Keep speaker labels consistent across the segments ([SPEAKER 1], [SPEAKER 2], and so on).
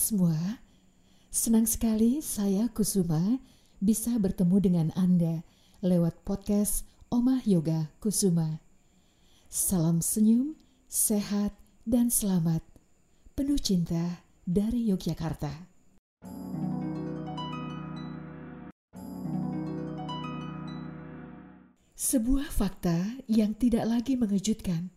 [SPEAKER 1] semua, senang sekali saya Kusuma bisa bertemu dengan Anda lewat podcast Omah Yoga Kusuma. Salam senyum, sehat, dan selamat. Penuh cinta dari Yogyakarta. Sebuah fakta yang tidak lagi mengejutkan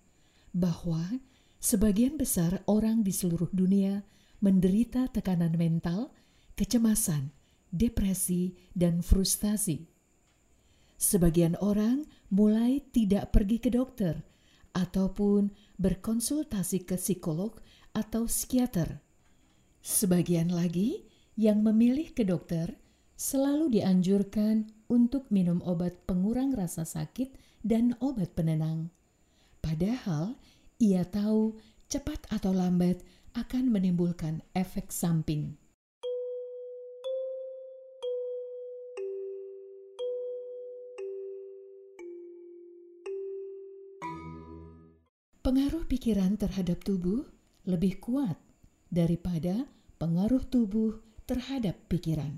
[SPEAKER 1] bahwa sebagian besar orang di seluruh dunia menderita tekanan mental, kecemasan, depresi, dan frustasi. Sebagian orang mulai tidak pergi ke dokter ataupun berkonsultasi ke psikolog atau psikiater. Sebagian lagi yang memilih ke dokter selalu dianjurkan untuk minum obat pengurang rasa sakit dan obat penenang. Padahal ia tahu cepat atau lambat akan menimbulkan efek samping. Pengaruh pikiran terhadap tubuh lebih kuat daripada pengaruh tubuh terhadap pikiran.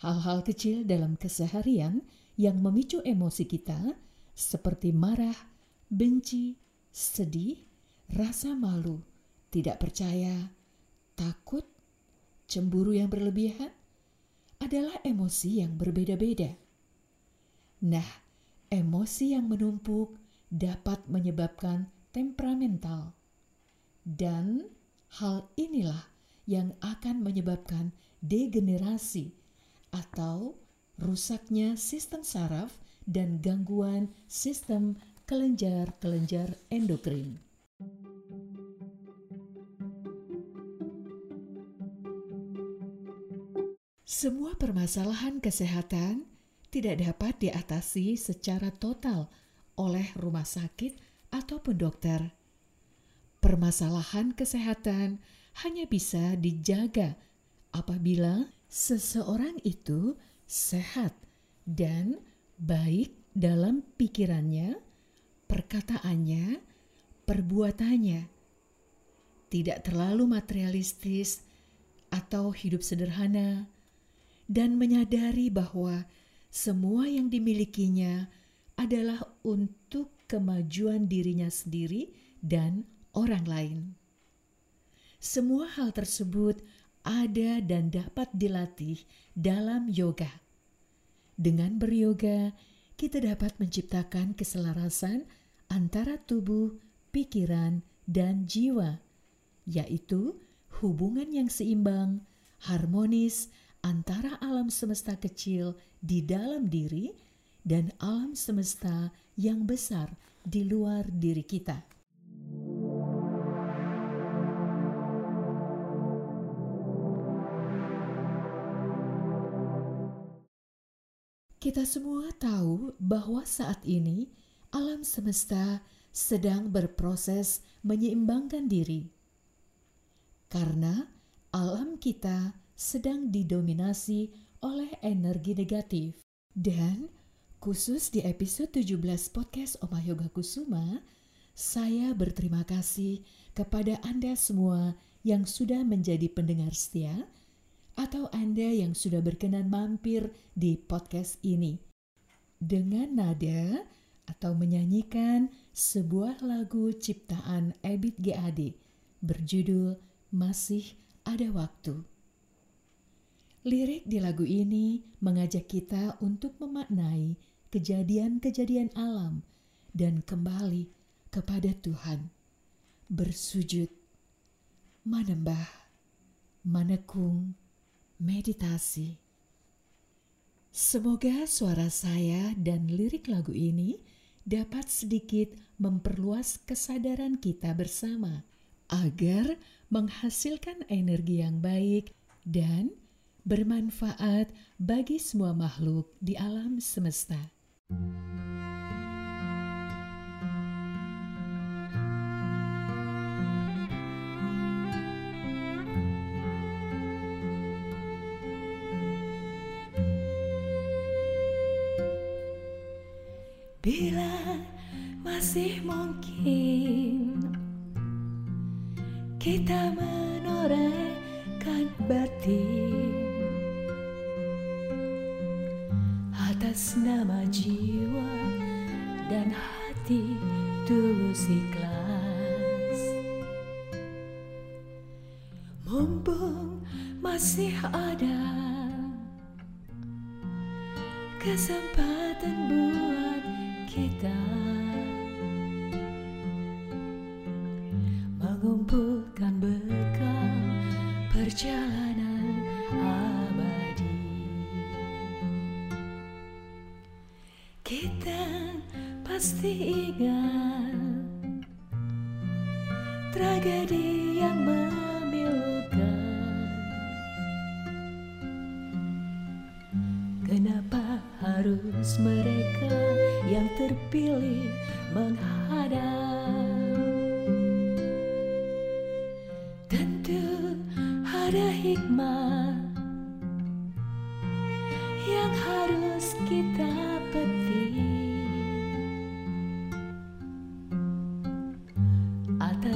[SPEAKER 1] Hal-hal kecil dalam keseharian yang memicu emosi kita, seperti marah, benci, sedih, rasa malu, tidak percaya, takut, cemburu yang berlebihan adalah emosi yang berbeda-beda. Nah, emosi yang menumpuk dapat menyebabkan temperamental, dan hal inilah yang akan menyebabkan degenerasi atau rusaknya sistem saraf dan gangguan sistem kelenjar-kelenjar endokrin. Semua permasalahan kesehatan tidak dapat diatasi secara total oleh rumah sakit ataupun dokter. Permasalahan kesehatan hanya bisa dijaga apabila seseorang itu sehat dan baik dalam pikirannya, perkataannya, perbuatannya. Tidak terlalu materialistis atau hidup sederhana dan menyadari bahwa semua yang dimilikinya adalah untuk kemajuan dirinya sendiri dan orang lain. Semua hal tersebut ada dan dapat dilatih dalam yoga. Dengan beryoga, kita dapat menciptakan keselarasan antara tubuh, pikiran, dan jiwa, yaitu hubungan yang seimbang, harmonis, antara alam semesta kecil di dalam diri dan alam semesta yang besar di luar diri kita. Kita semua tahu bahwa saat ini alam semesta sedang berproses menyeimbangkan diri. Karena alam kita sedang didominasi oleh energi negatif. Dan khusus di episode 17 podcast Oma Yoga Kusuma, saya berterima kasih kepada Anda semua yang sudah menjadi pendengar setia atau Anda yang sudah berkenan mampir di podcast ini. Dengan nada atau menyanyikan sebuah lagu ciptaan Ebit GAD berjudul Masih Ada Waktu. Lirik di lagu ini mengajak kita untuk memaknai kejadian-kejadian alam dan kembali kepada Tuhan. Bersujud, menembah, menekung, meditasi. Semoga suara saya dan lirik lagu ini dapat sedikit memperluas kesadaran kita bersama agar menghasilkan energi yang baik dan bermanfaat bagi semua makhluk di alam semesta.
[SPEAKER 2] Bila masih mungkin kita nama jiwa dan hati tulus ikhlas. Mumpung masih ada kesempatan buat kita mengumpulkan bekal perjalanan kita pasti ingat tragedi yang memilukan Kenapa harus mereka yang terpilih menghadap? Tentu ada hikmah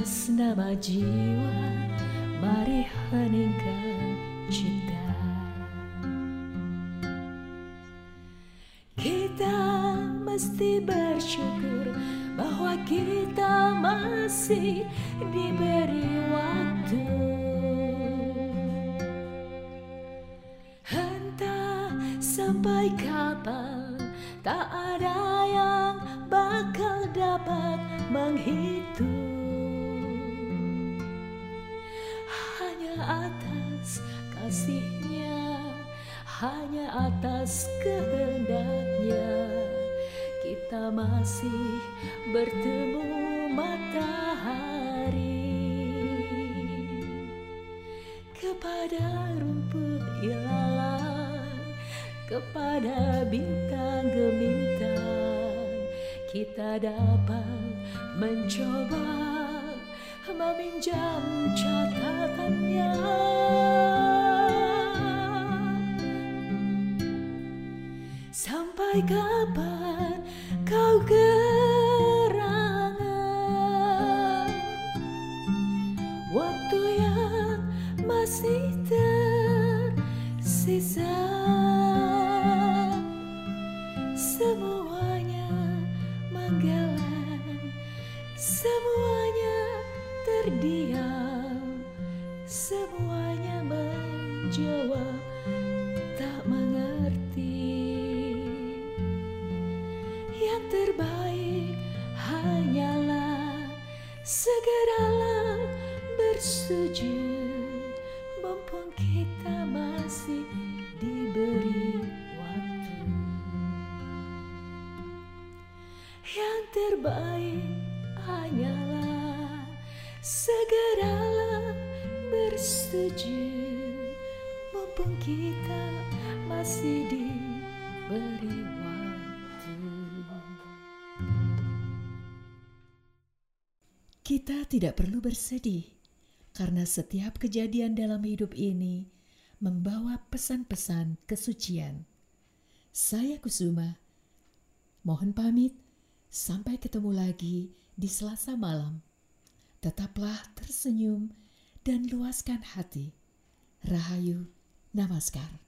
[SPEAKER 2] atas nama jiwa. Mari heningkan cinta. Kita mesti bersyukur bahwa kita masih diberi waktu. Entah sampai kapan atas kasihnya, hanya atas kehendaknya. Kita masih bertemu matahari. Kepada rumput ilalang kepada bintang gemintang kita dapat mencoba meminjam catatannya. Sampai kapan kau Yang terbaik hanyalah Segeralah bersujud Mumpung kita masih diberi waktu. Yang terbaik hanyalah Segeralah bersujud Mumpung kita masih diberi
[SPEAKER 1] Kita tidak perlu bersedih, karena setiap kejadian dalam hidup ini membawa pesan-pesan kesucian. Saya Kusuma, mohon pamit, sampai ketemu lagi di Selasa malam. Tetaplah tersenyum dan luaskan hati. Rahayu, Namaskar.